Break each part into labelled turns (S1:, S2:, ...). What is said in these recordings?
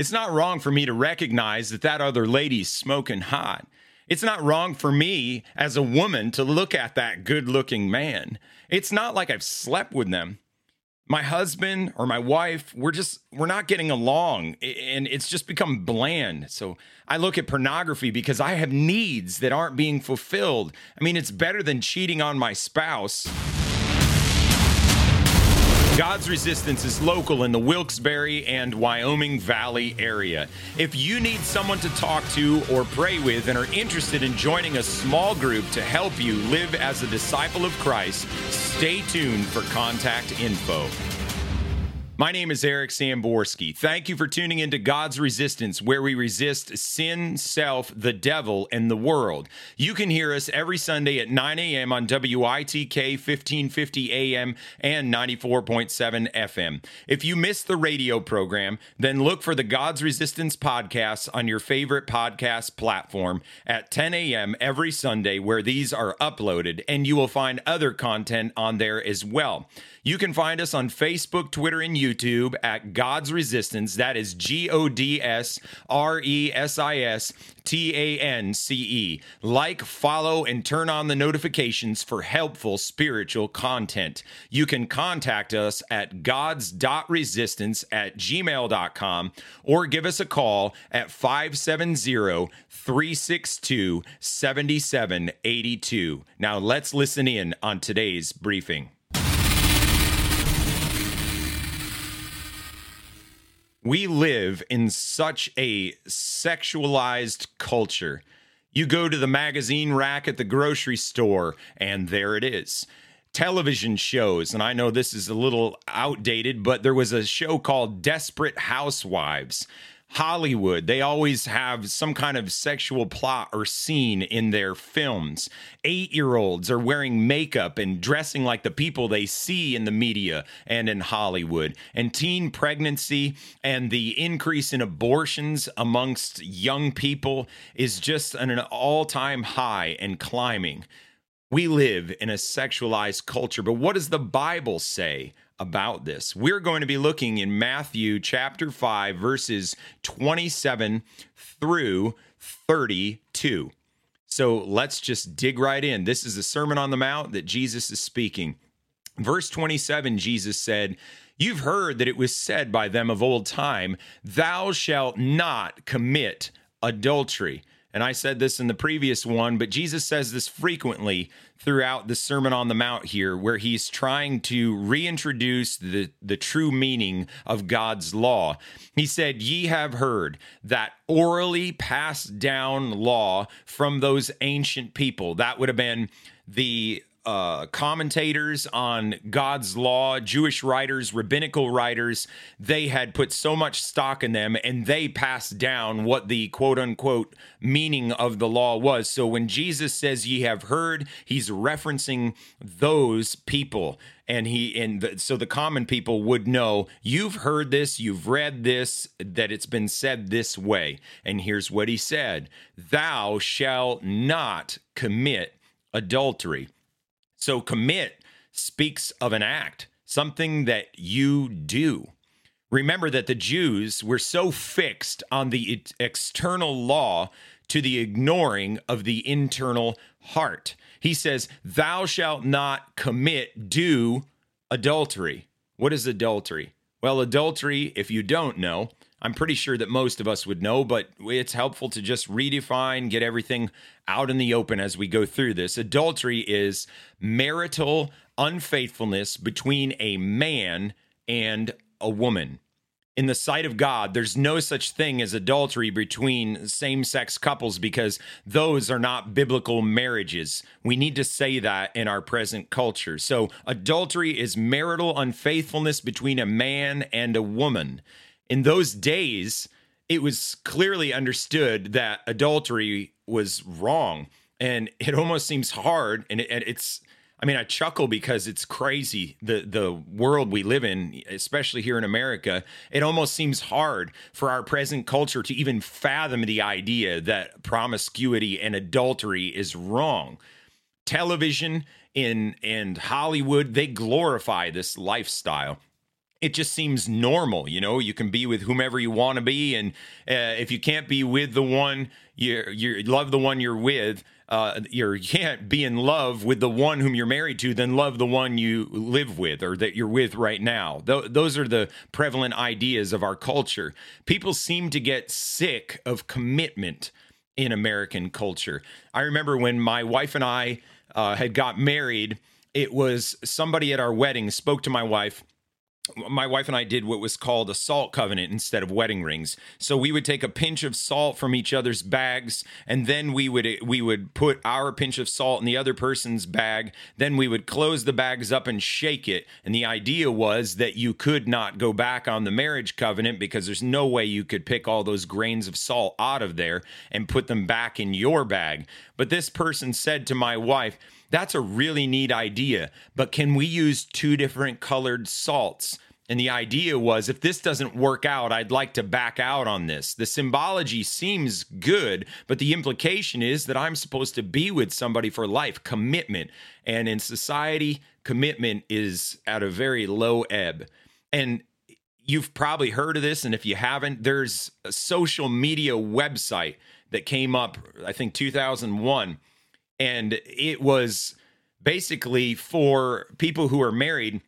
S1: It's not wrong for me to recognize that that other lady's smoking hot. It's not wrong for me as a woman to look at that good looking man. It's not like I've slept with them. My husband or my wife, we're just, we're not getting along and it's just become bland. So I look at pornography because I have needs that aren't being fulfilled. I mean, it's better than cheating on my spouse. God's Resistance is local in the Wilkes-Barre and Wyoming Valley area. If you need someone to talk to or pray with and are interested in joining a small group to help you live as a disciple of Christ, stay tuned for contact info. My name is Eric Samborski. Thank you for tuning into God's Resistance, where we resist sin, self, the devil, and the world. You can hear us every Sunday at 9 a.m. on WITK 1550 AM and 94.7 FM. If you missed the radio program, then look for the God's Resistance podcasts on your favorite podcast platform at 10 a.m. every Sunday, where these are uploaded, and you will find other content on there as well. You can find us on Facebook, Twitter, and YouTube at God's Resistance. That is G O D S R E S I S T A N C E. Like, follow, and turn on the notifications for helpful spiritual content. You can contact us at gods.resistance at gmail.com or give us a call at 570 362 7782. Now let's listen in on today's briefing. We live in such a sexualized culture. You go to the magazine rack at the grocery store, and there it is. Television shows, and I know this is a little outdated, but there was a show called Desperate Housewives. Hollywood, they always have some kind of sexual plot or scene in their films. Eight year olds are wearing makeup and dressing like the people they see in the media and in Hollywood. And teen pregnancy and the increase in abortions amongst young people is just an all time high and climbing. We live in a sexualized culture, but what does the Bible say about this. We're going to be looking in Matthew chapter 5, verses 27 through 32. So let's just dig right in. This is the Sermon on the Mount that Jesus is speaking. Verse 27, Jesus said, You've heard that it was said by them of old time, Thou shalt not commit adultery. And I said this in the previous one, but Jesus says this frequently throughout the Sermon on the Mount here, where he's trying to reintroduce the, the true meaning of God's law. He said, Ye have heard that orally passed down law from those ancient people. That would have been the uh, commentators on God's law, Jewish writers, rabbinical writers, they had put so much stock in them and they passed down what the quote unquote meaning of the law was. So when Jesus says, Ye have heard, he's referencing those people. And he, and the, so the common people would know, you've heard this, you've read this, that it's been said this way. And here's what he said Thou shalt not commit adultery. So commit speaks of an act, something that you do. Remember that the Jews were so fixed on the external law to the ignoring of the internal heart. He says, Thou shalt not commit, do adultery. What is adultery? Well, adultery, if you don't know, I'm pretty sure that most of us would know, but it's helpful to just redefine, get everything out in the open as we go through this. Adultery is marital unfaithfulness between a man and a woman. In the sight of God, there's no such thing as adultery between same sex couples because those are not biblical marriages. We need to say that in our present culture. So, adultery is marital unfaithfulness between a man and a woman in those days, it was clearly understood that adultery was wrong. And it almost seems hard. And, it, it's, I mean, I chuckle because it's crazy the the world we live in, especially here in America. It almost seems hard for our present culture to even fathom the idea that promiscuity and adultery is wrong. Television in and Hollywood, they glorify this lifestyle. It just seems normal you know? You can be with whomever you want to be and uh, if you can't be with the one you you love the one you're with uh, you're, you can't be in love with the one whom you're married to then love the one you live with or that you're with right now. Th- those are the prevalent ideas of our culture. People seem to get sick of commitment in american culture. I remember when my wife and i uh, had got married it was somebody at our wedding spoke to my wife my wife and I did what was called a salt covenant instead of wedding rings. So we would take a pinch of salt from each other's bags and then we would we would put our pinch of salt in the other person's bag, then we would close the bags up and shake it. And the idea was that you could not go back on the marriage covenant because there's no way you could pick all those grains of salt out of there and put them back in your bag. But this person said to my wife, that's a really neat idea, but can we use two different colored salts? And the idea was if this doesn't work out, I'd like to back out on this. The symbology seems good, but the implication is that I'm supposed to be with somebody for life, commitment. And in society, commitment is at a very low ebb. And you've probably heard of this. And if you haven't, there's a social media website that came up, I think 2001 and it was basically for people who are married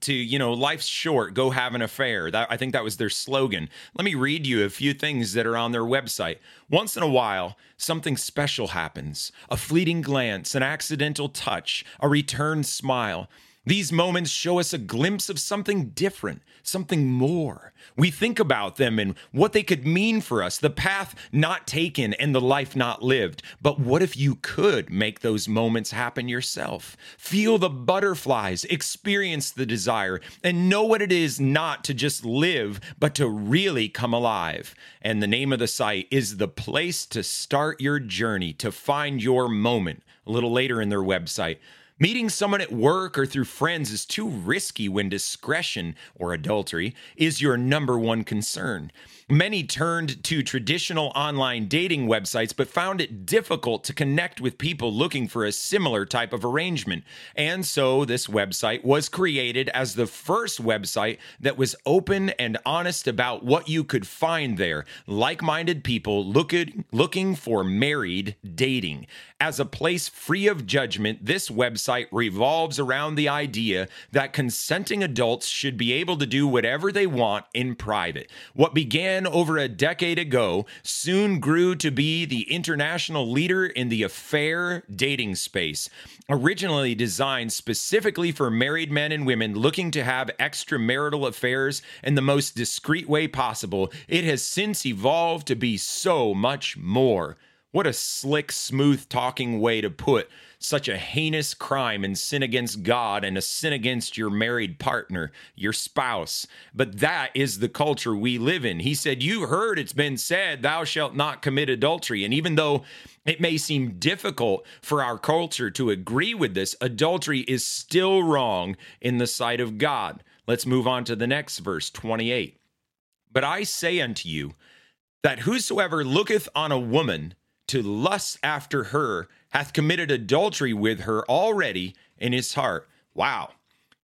S1: to you know life's short go have an affair. That i think that was their slogan. Let me read you a few things that are on their website. Once in a while something special happens. A fleeting glance an accidental touch a return smile these moments show us a glimpse of something different, something more. We think about them and what they could mean for us, the path not taken and the life not lived. But what if you could make those moments happen yourself? Feel the butterflies, experience the desire, and know what it is not to just live, but to really come alive. And the name of the site is the place to start your journey to find your moment. A little later in their website. Meeting someone at work or through friends is too risky when discretion or adultery is your number one concern. Many turned to traditional online dating websites but found it difficult to connect with people looking for a similar type of arrangement. And so this website was created as the first website that was open and honest about what you could find there like minded people looking, looking for married dating. As a place free of judgment, this website revolves around the idea that consenting adults should be able to do whatever they want in private. What began began over a decade ago soon grew to be the international leader in the affair dating space. Originally designed specifically for married men and women looking to have extramarital affairs in the most discreet way possible, it has since evolved to be so much more. What a slick, smooth talking way to put such a heinous crime and sin against God and a sin against your married partner, your spouse. But that is the culture we live in. He said, You heard it's been said, Thou shalt not commit adultery. And even though it may seem difficult for our culture to agree with this, adultery is still wrong in the sight of God. Let's move on to the next verse, 28. But I say unto you, that whosoever looketh on a woman to lust after her hath committed adultery with her already in his heart. Wow.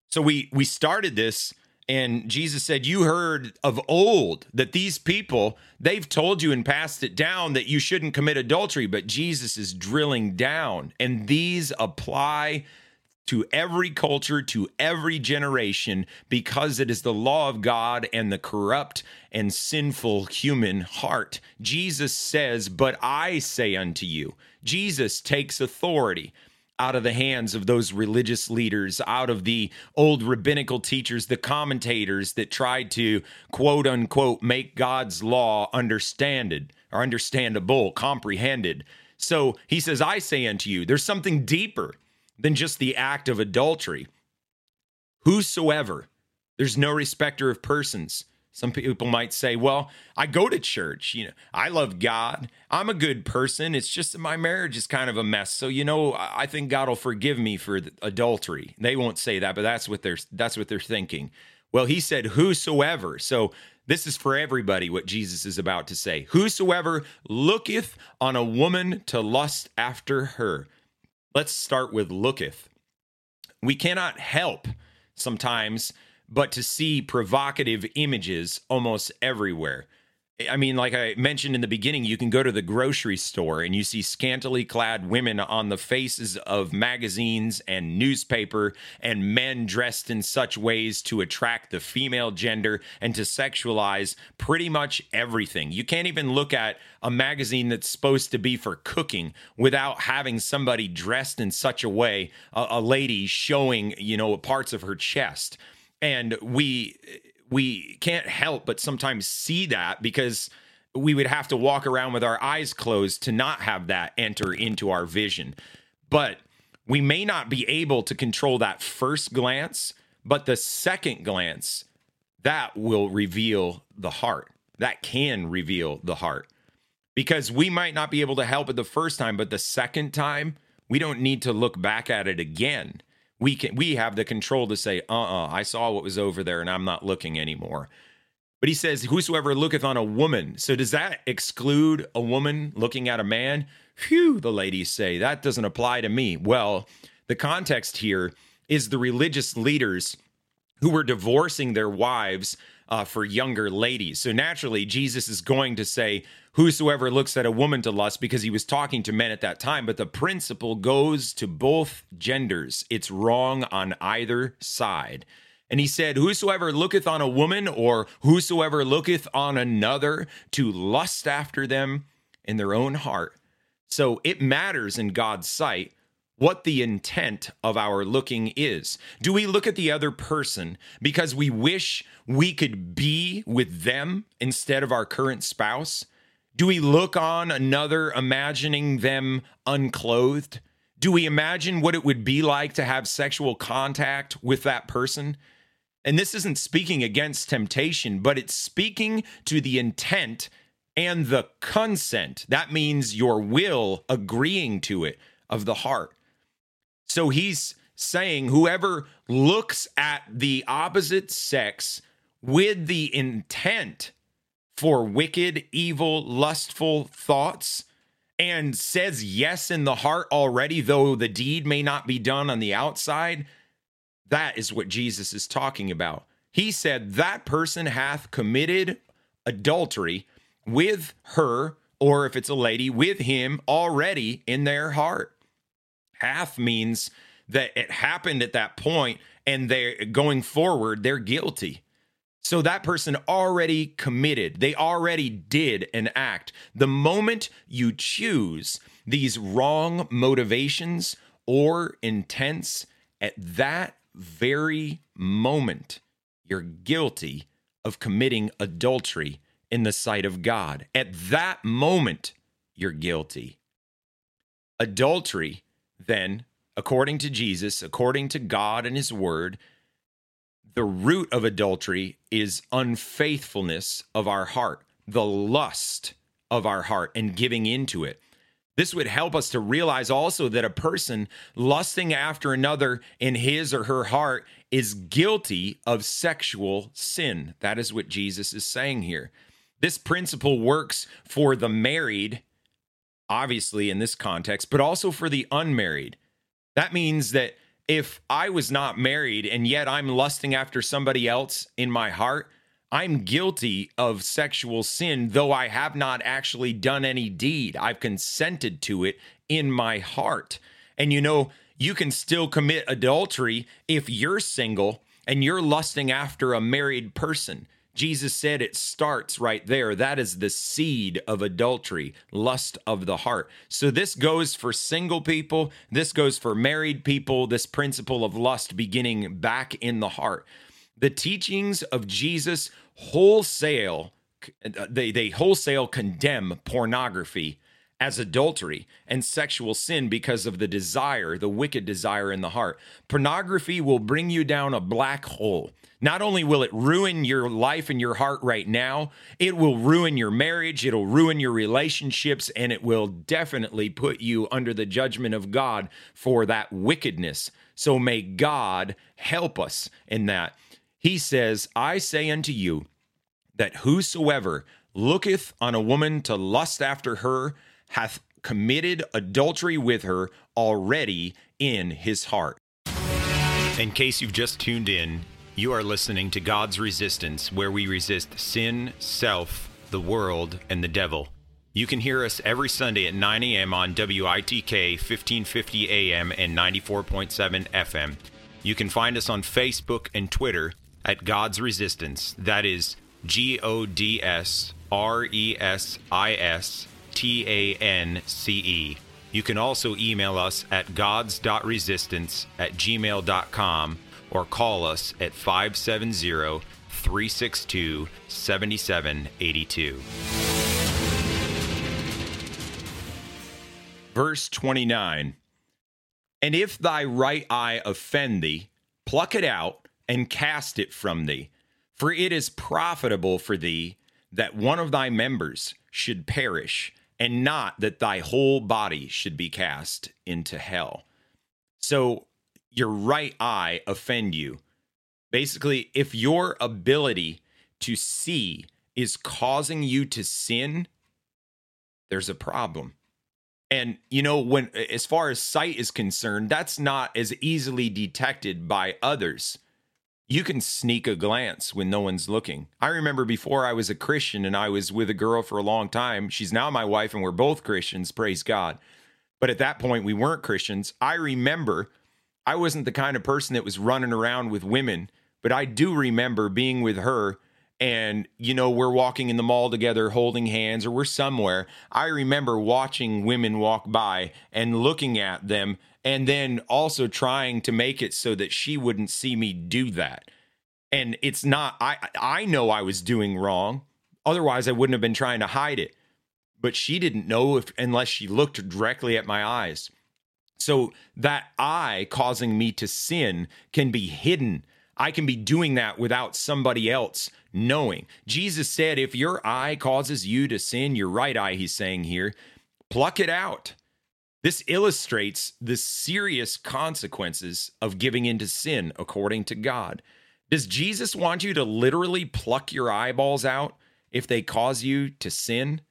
S1: So we we started this and Jesus said, You heard of old that these people, they've told you and passed it down that you shouldn't commit adultery, but Jesus is drilling down. And these apply to every culture, to every generation, because it is the law of God and the corrupt and sinful human heart. Jesus says, But I say unto you, Jesus takes authority out of the hands of those religious leaders, out of the old rabbinical teachers, the commentators that tried to quote unquote make God's law understood or understandable, comprehended. So he says, I say unto you, there's something deeper than just the act of adultery. Whosoever, there's no respecter of persons. Some people might say, well, I go to church. You know, I love God. I'm a good person. It's just that my marriage is kind of a mess. So, you know, I think God will forgive me for adultery. They won't say that, but that's what they're that's what they're thinking. Well, he said whosoever. So, this is for everybody what Jesus is about to say. Whosoever looketh on a woman to lust after her. Let's start with looketh. We cannot help sometimes but to see provocative images almost everywhere. I mean, like I mentioned in the beginning, you can go to the grocery store and you see scantily clad women on the faces of magazines and newspaper, and men dressed in such ways to attract the female gender and to sexualize pretty much everything. You can't even look at a magazine that's supposed to be for cooking without having somebody dressed in such a way, a, a lady showing, you know, parts of her chest. And we we can't help but sometimes see that because we would have to walk around with our eyes closed to not have that enter into our vision. But we may not be able to control that first glance, but the second glance that will reveal the heart. That can reveal the heart. Because we might not be able to help it the first time, but the second time, we don't need to look back at it again we can we have the control to say uh-uh i saw what was over there and i'm not looking anymore. But he says whosoever looketh on a woman so does that exclude a woman looking at a man? Phew the ladies say that doesn't apply to me. Well the context here is the religious leaders who were divorcing their wives uh, for younger ladies. So naturally, Jesus is going to say, Whosoever looks at a woman to lust, because he was talking to men at that time, but the principle goes to both genders. It's wrong on either side. And he said, Whosoever looketh on a woman or whosoever looketh on another to lust after them in their own heart. So it matters in God's sight what the intent of our looking is. Do we look at the other person because we wish we could be with them instead of our current spouse? Do we look on another imagining them unclothed? Do we imagine what it would be like to have sexual contact with that person? And this isn't speaking against temptation, but it's speaking to the intent and the consent. That means your will agreeing to it of the heart. So he's saying whoever looks at the opposite sex with the intent for wicked, evil, lustful thoughts and says yes in the heart already, though the deed may not be done on the outside, that is what Jesus is talking about. He said, That person hath committed adultery with her, or if it's a lady, with him already in their heart hath means that it happened at that point and they're going forward, they're guilty. So that person already committed, they already did an act. The moment you choose these wrong motivations or intents, at that very moment, you're guilty of committing adultery in the sight of God. At that moment, you're guilty. Adultery then, according to Jesus, according to God and his word, the root of adultery is unfaithfulness of our heart, the lust of our heart, and giving into it. This would help us to realize also that a person lusting after another in his or her heart is guilty of sexual sin. That is what Jesus is saying here. This principle works for the married obviously in this context, but also for the unmarried. That means that if I was not married and yet I'm lusting after somebody else in my heart, I'm guilty of sexual sin, though I have not actually done any deed. I've consented to it in my heart. And you know, you can still commit adultery if you're single and you're lusting after a married person. Jesus said it starts right there. That is the seed of adultery, lust of the heart. So this goes for single people, this goes for married people, this principle of lust beginning back in the heart. The teachings of Jesus wholesale they they wholesale condemn pornography as adultery and sexual sin because of the desire, the wicked desire in the heart. Pornography will bring you down a black hole. Not only will it ruin your life and your heart right now, it will ruin your marriage, it'll ruin your relationships, and it will definitely put you under the judgment of God for that wickedness. So may God help us in that. He says, I say unto you that whosoever looketh on a woman to lust after her hath committed adultery with her already in his heart. In case you've just tuned in, You are listening to God's Resistance, where we resist sin, self, the world, and the devil. You can hear us every Sunday at 9 a.m. on WITK 1550 AM and 94.7 FM. You can find us on Facebook and Twitter at God's Resistance. That is G O D S R E S I S T A N C E. You can also email us at gods.resistance at gmail.com or call us at 570 362 7782. Verse 29 And if thy right eye offend thee, pluck it out and cast it from thee, for it is profitable for thee that one of thy members should perish, and not that thy whole body should be cast into hell. So your right eye offend you. Basically, if your ability to see is causing you to sin, there's a problem. And you know, when as far as sight is concerned, that's not as easily detected by others. You can sneak a glance when no one's looking. I remember before I was a Christian and I was with a girl for a long time. She's now my wife and we're both Christians, praise God. But at that point we weren't Christians. I remember I wasn't the kind of person that was running around with women, but I do remember being with her and you know we're walking in the mall together holding hands or we're somewhere. I remember watching women walk by and looking at them and then also trying to make it so that she wouldn't see me do that. And it's not I I know I was doing wrong. Otherwise I wouldn't have been trying to hide it. But she didn't know if unless she looked directly at my eyes. So that eye causing me to sin can be hidden. I can be doing that without somebody else knowing. Jesus said, if your eye causes you to sin, your right eye, he's saying here, pluck it out. This illustrates the serious consequences of giving into sin according to God. Does Jesus want you to literally pluck your eyeballs out if they cause you to sin?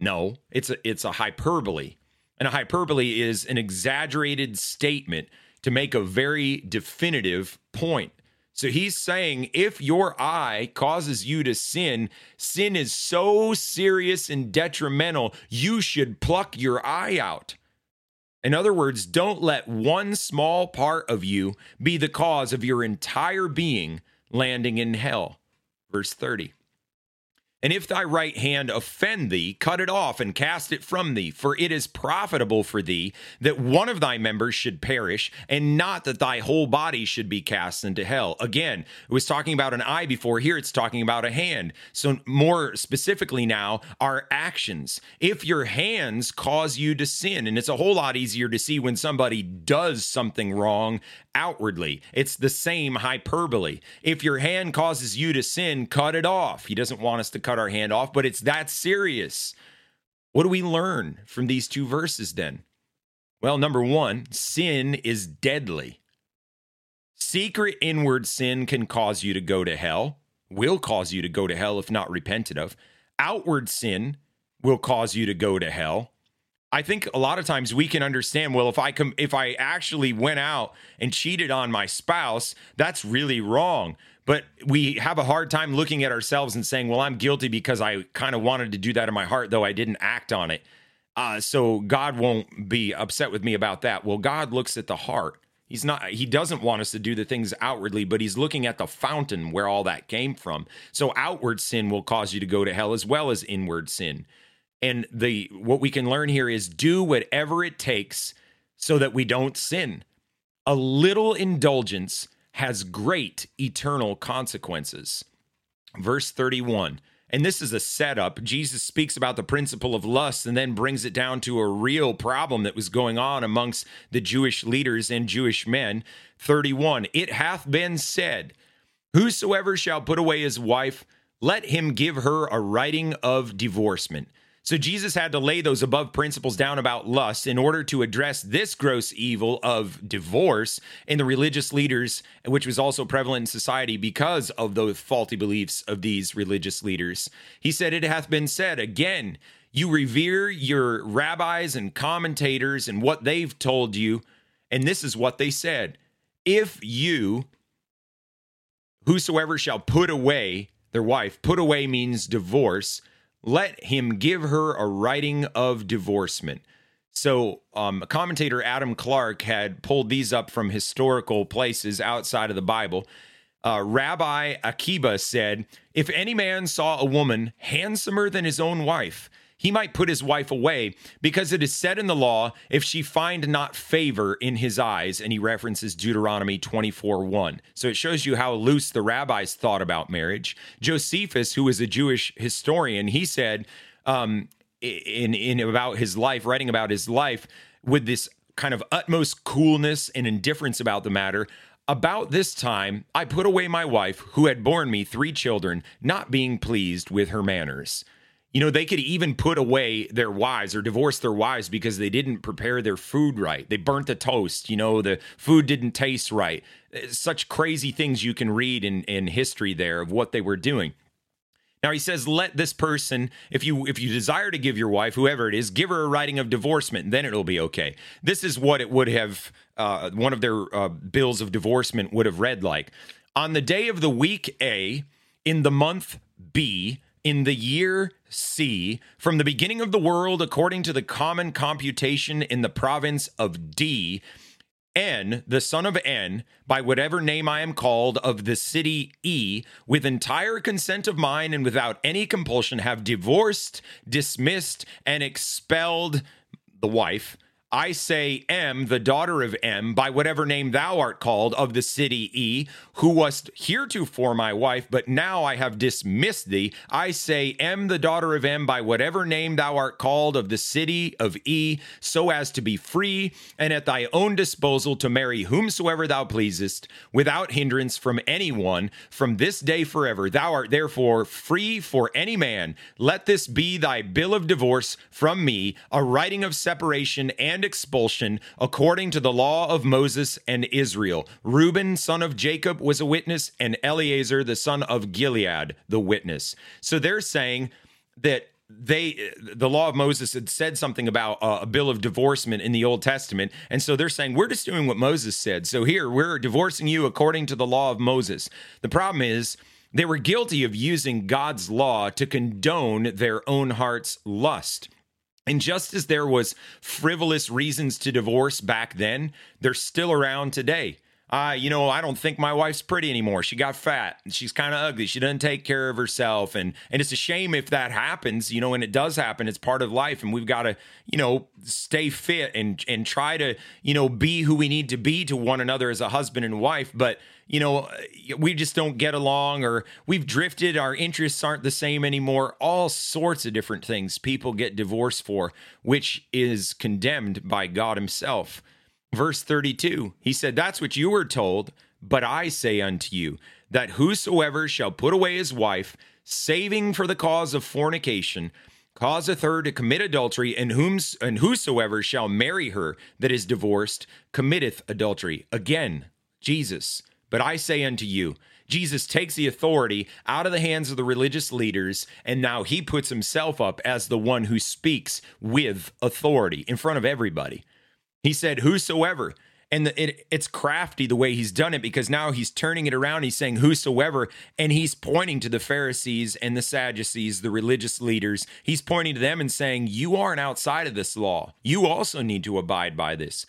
S1: No, it's a it's a hyperbole. And a hyperbole is an exaggerated statement to make a very definitive point. So he's saying if your eye causes you to sin, sin is so serious and detrimental, you should pluck your eye out. In other words, don't let one small part of you be the cause of your entire being landing in hell. Verse 30. And if thy right hand offend thee, cut it off and cast it from thee, for it is profitable for thee that one of thy members should perish, and not that thy whole body should be cast into hell. Again, it was talking about an eye before, here it's talking about a hand. So, more specifically now, our actions. If your hands cause you to sin, and it's a whole lot easier to see when somebody does something wrong outwardly, it's the same hyperbole. If your hand causes you to sin, cut it off. He doesn't want us to cut cut our hand off, but it's that serious. What do we learn from these two verses then? Well, number one, sin is deadly. Secret inward sin can cause you to go to hell, will cause you to go to hell if not repented of. Outward sin will cause you to go to hell. I think a lot of times we can understand well if I come if I actually went out and cheated on my spouse, that's really wrong. But we have a hard time looking at ourselves and saying, well, I'm guilty because I kind of wanted to do that in my heart, though I didn't act on it. Uh, so God won't be upset with me about that. Well, God looks at the heart. He's not, he doesn't want us to do the things outwardly, but he's looking at the fountain where all that came from. So outward sin will cause you to go to hell as well as inward sin. And the what we can learn here is do whatever it takes so that we don't sin. A little indulgence has great eternal consequences. Verse 31. And this is a setup. Jesus speaks about the principle of lust and then brings it down to a real problem that was going on amongst the Jewish leaders and Jewish men. 31. It hath been said, Whosoever shall put away his wife, let him give her a writing of divorcement. So Jesus had to lay those above principles down about lust in order to address this gross evil of divorce in the religious leaders, which was also prevalent in society because of those faulty beliefs of these religious leaders. He said, It hath been said again, you revere your rabbis and commentators and what they've told you. And this is what they said If you whosoever shall put away their wife, put away means divorce, let him give her a writing of divorcement. So, um, commentator Adam Clarke had pulled these up from historical places outside of the Bible. Uh, Rabbi Akiba said, If any man saw a woman handsomer than his own wife, he might put his wife away, because it is said in the law, if she find not favor in his eyes. And he references Deuteronomy 24 1. So it shows you how loose the rabbis thought about marriage. Josephus, who was a Jewish historian, he said, um, in in about his life, writing about his life with this kind of utmost coolness and indifference about the matter. About this time, I put away my wife, who had borne me three children, not being pleased with her manners. You know, they could even put away their wives or divorce their wives because they didn't prepare their food right. They burnt the toast. You know, the food didn't taste right. Such crazy things you can read in, in history there of what they were doing. Now he says, let this person, if you if you desire to give your wife, whoever it is, give her a writing of divorcement, then it'll be okay. This is what it would have uh, one of their uh, bills of divorcement would have read like: on the day of the week A, in the month B, in the year C, from the beginning of the world, according to the common computation in the province of D N, the son of N, by whatever name I am called, of the city E, with entire consent of mine and without any compulsion, have divorced, dismissed, and expelled the wife I say M, the daughter of M, by whatever name thou art called, of the city E, who wast heretofore my wife, but now I have dismissed thee. I say M, the daughter of M, by whatever name thou art called, of the city of E, so as to be free and at thy own disposal to marry whomsoever thou pleasest, without hindrance from any one, from this day forever. Thou art therefore free for any man. Let this be thy bill of divorce from me, a writing of separation and and expulsion according to the law of Moses and Israel. Reuben, son of Jacob, was a witness, and Eleazar, the son of Gilead, the witness. So they're saying that they the law of moses had said something about uh, a bill of divorcement in the old testament and so they're saying we're just doing what moses said so here we're divorcing you according to the law of moses the problem is they were guilty of using god's law to condone their own heart's lust and just as there was frivolous reasons to divorce back then, they're still around today. Uh, you know, I don't think my wife's pretty anymore. She got fat. She's kind of ugly. She doesn't take care of herself. And and it's a shame if that happens, you know, and it does happen. It's part of life. And we've got to, you know, stay fit and and try to, you know, be who we need to be to one another as a husband and wife. But you know, we just don't get along or we've drifted, our interests aren't the same anymore. All sorts of different things people get divorced for, which is condemned by God Himself. Verse 32, He said, That's what you were told, but I say unto you, that whosoever shall put away his wife, saving for the cause of fornication, causeth her to commit adultery, and whom and whosoever shall marry her that is divorced committeth adultery. Again, Jesus but I say unto you, Jesus takes the authority out of the hands of the religious leaders, and now he puts himself up as the one who speaks with authority in front of everybody. He said, Whosoever. And it, it's crafty the way he's done it because now he's turning it around. He's saying, Whosoever. And he's pointing to the Pharisees and the Sadducees, the religious leaders. He's pointing to them and saying, You aren't outside of this law. You also need to abide by this.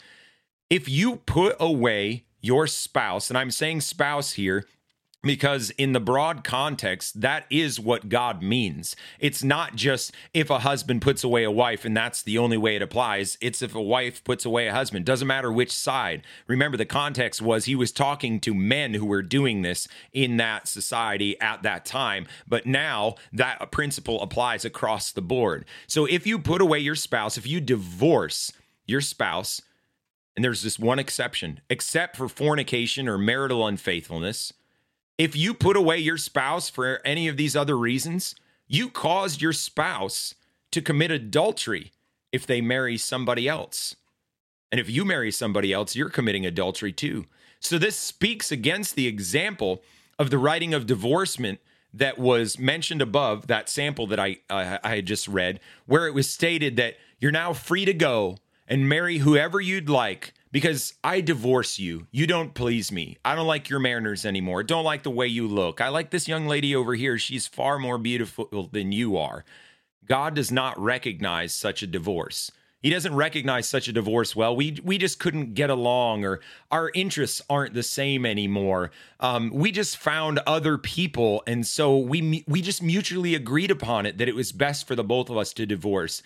S1: If you put away your spouse, and I'm saying spouse here because in the broad context that is what god means. It's not just if a husband puts away a wife and that's the only way it applies. It's if a wife puts away a husband. Doesn't matter which side. Remember the context was he was talking to men who were doing this in that society at that time. But now that principle applies across the board. So if you put away your spouse if you divorce your spouse and there's this one exception, except for fornication or marital unfaithfulness. If you put away your spouse for any of these other reasons, you caused your spouse to commit adultery if they marry somebody else. And if you marry somebody else, you're committing adultery too. So this speaks against the example of the writing of divorcement that was mentioned above, that sample that I, uh, I had just read, where it was stated that you're now free to go and marry whoever you'd like because I divorce you. You don't please me. I don't like your manners anymore. Don't like the way you look. I like this young lady over here. She's far more beautiful than you are. God does not recognize such a divorce. He doesn't recognize such a divorce well. We we just couldn't get along, or our interests aren't the same anymore. Um, we just found other people, and so we we just mutually agreed upon it that it was best for the both of us to divorce.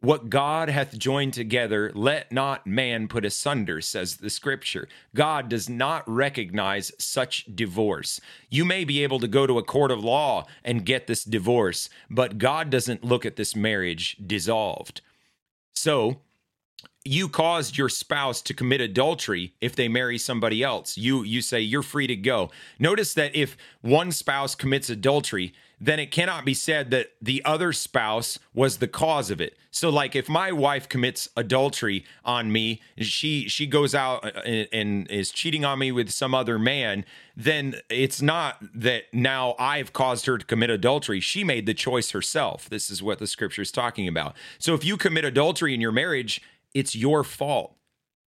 S1: What God hath joined together, let not man put asunder, says the scripture. God does not recognize such divorce. You may be able to go to a court of law and get this divorce, but God doesn't look at this marriage dissolved. So, you caused your spouse to commit adultery if they marry somebody else. You you say you're free to go. Notice that if one spouse commits adultery, then it cannot be said that the other spouse was the cause of it. So like if my wife commits adultery on me, she she goes out uh, and, and is cheating on me with some other man, then it's not that now I've caused her to commit adultery. She made the choice herself. This is what the scripture is talking about. So if you commit adultery in your marriage, it's your fault.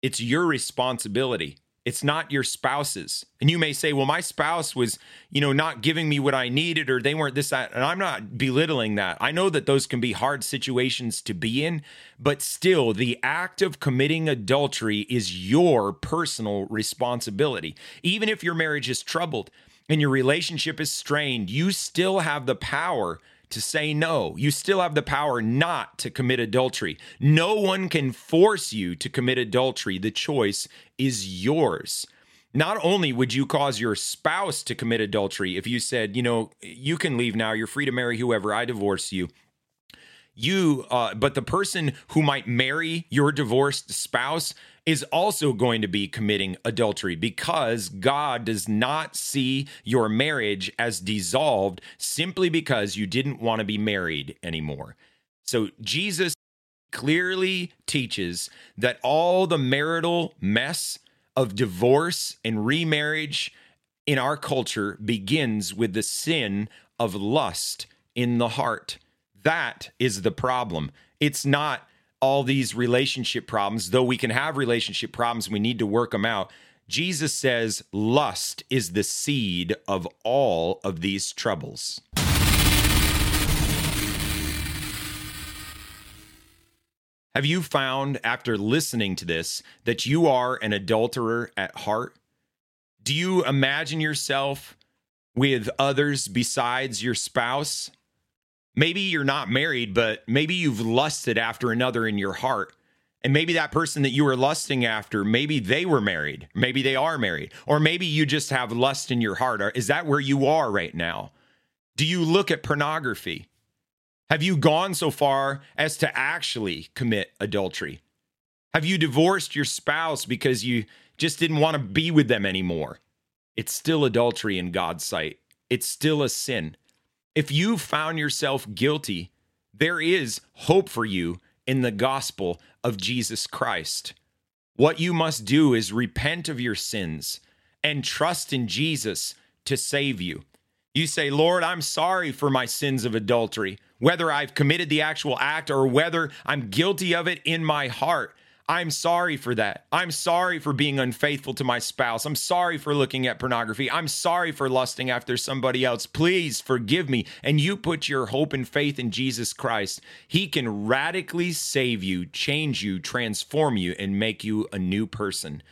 S1: It's your responsibility. It's not your spouse's. And you may say, well, my spouse was, you know, not giving me what I needed or they weren't this, that. And I'm not belittling that. I know that those can be hard situations to be in, but still, the act of committing adultery is your personal responsibility. Even if your marriage is troubled and your relationship is strained, you still have the power to say no. You still have the power not to commit adultery. No one can force you to commit adultery. The choice is yours. Not only would you cause your spouse to commit adultery if you said, you know, you can leave now, you're free to marry whoever, I divorce you you uh, but the person who might marry your divorced spouse is also going to be committing adultery because God does not see your marriage as dissolved simply because you didn't want to be married anymore. So Jesus clearly teaches that all the marital mess of divorce and remarriage in our culture begins with the sin of lust in the heart. That is the problem. It's not all these relationship problems, though we can have relationship problems, we need to work them out. Jesus says lust is the seed of all of these troubles. Have you found after listening to this that you are an adulterer at heart? Do you imagine yourself with others besides your spouse? Maybe you're not married, but maybe you've lusted after another in your heart. And maybe that person that you were lusting after, maybe they were married. Maybe they are married. Or maybe you just have lust in your heart. Is that where you are right now? Do you look at pornography? Have you gone so far as to actually commit adultery? Have you divorced your spouse because you just didn't want to be with them anymore? It's still adultery in God's sight. It's still a sin. If you found yourself guilty, there is hope for you in the gospel of Jesus Christ. What you must do is repent of your sins and trust in Jesus to save you. You say, Lord, I'm sorry for my sins of adultery, whether I've committed the actual act or whether I'm guilty of it in my heart. I'm sorry for that. I'm sorry for being unfaithful to my spouse. I'm sorry for looking at pornography. I'm sorry for lusting after somebody else. Please forgive me. And you put your hope and faith in Jesus Christ. He can radically save you, change you, transform you, and make you a new person.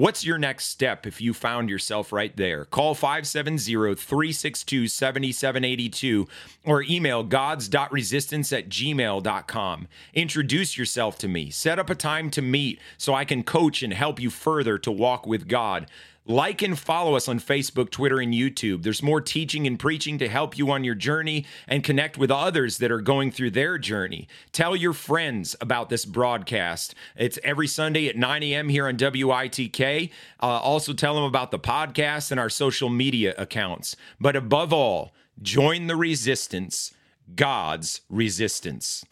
S1: What's your next step if you found yourself right there? Call 570 362 7782 or email gods.resistance at gmail.com. Introduce yourself to me. Set up a time to meet so I can coach and help you further to walk with God. Like and follow us on Facebook, Twitter, and YouTube. There's more teaching and preaching to help you on your journey and connect with others that are going through their journey. Tell your friends about this broadcast. It's every Sunday at 9 a.m. here on WITK. Uh, also, tell them about the podcast and our social media accounts. But above all, join the resistance, God's resistance.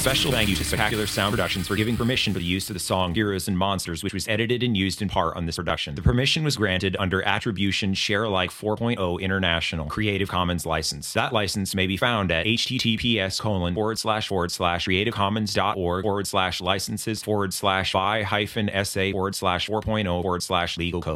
S1: Special thank you to Spectacular Sound Productions for giving permission for the use of the song Heroes and Monsters, which was edited and used in part on this production. The permission was granted under Attribution Share Alike 4.0 International Creative Commons license. That license may be found at https colon forward slash forward slash creativecommons.org forward slash licenses forward slash by hyphen sa forward slash 4.0 forward slash legal code.